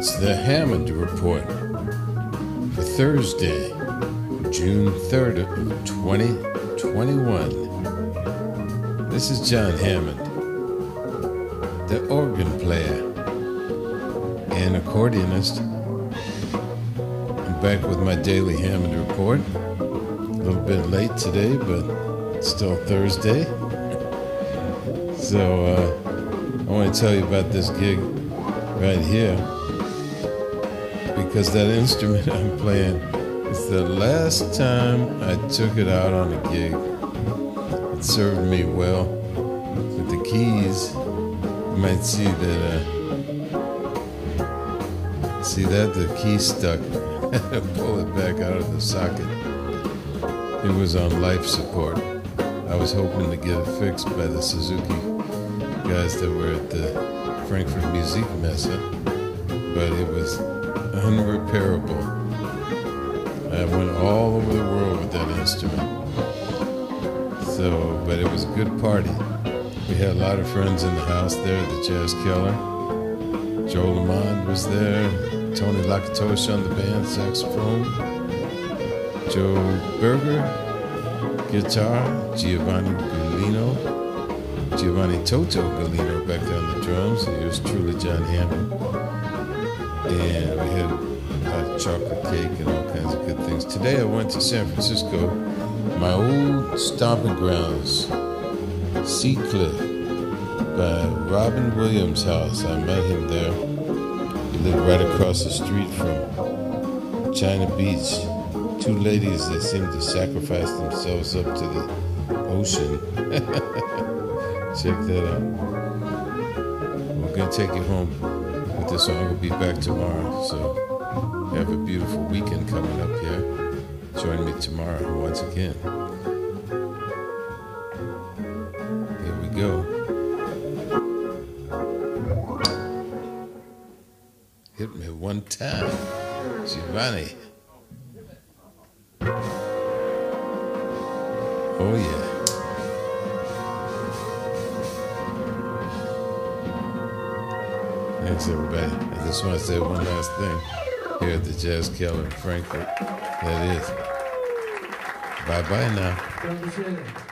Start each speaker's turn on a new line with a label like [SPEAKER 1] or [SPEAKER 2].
[SPEAKER 1] It's the Hammond Report for Thursday, June 3rd 2021. This is John Hammond, the organ player and accordionist. I'm back with my daily Hammond Report. A little bit late today, but it's still Thursday. So uh, I want to tell you about this gig right here because that instrument I'm playing is the last time I took it out on a gig. It served me well. With the keys, you might see that. Uh, see that the key stuck. Pull it back out of the socket. It was on life support. I was hoping to get it fixed by the Suzuki guys that were at the Frankfurt Musikmesse, but it was unrepairable. I went all over the world with that instrument. So, but it was a good party. We had a lot of friends in the house there the Jazz Keller. Joe Lamond was there, Tony Lakatos on the band, saxophone, Joe Berger, guitar, Giovanni Gulino, Giovanni Toto Gulino back there on the drums. He was truly John Hammond. And we had hot chocolate cake and all kinds of good things. Today I went to San Francisco, my old stomping grounds, Sea Cliff, by Robin Williams' house. I met him there. He lived right across the street from China Beach. Two ladies that seemed to sacrifice themselves up to the ocean. Check that out. We're gonna take you home this song. We'll be back tomorrow. So have a beautiful weekend coming up here. Join me tomorrow once again. Here we go. Hit me one time, Giovanni. Oh yeah. Thanks, everybody. I just want to say one last thing here at the Jazz Keller in Frankfurt. That is, bye bye now.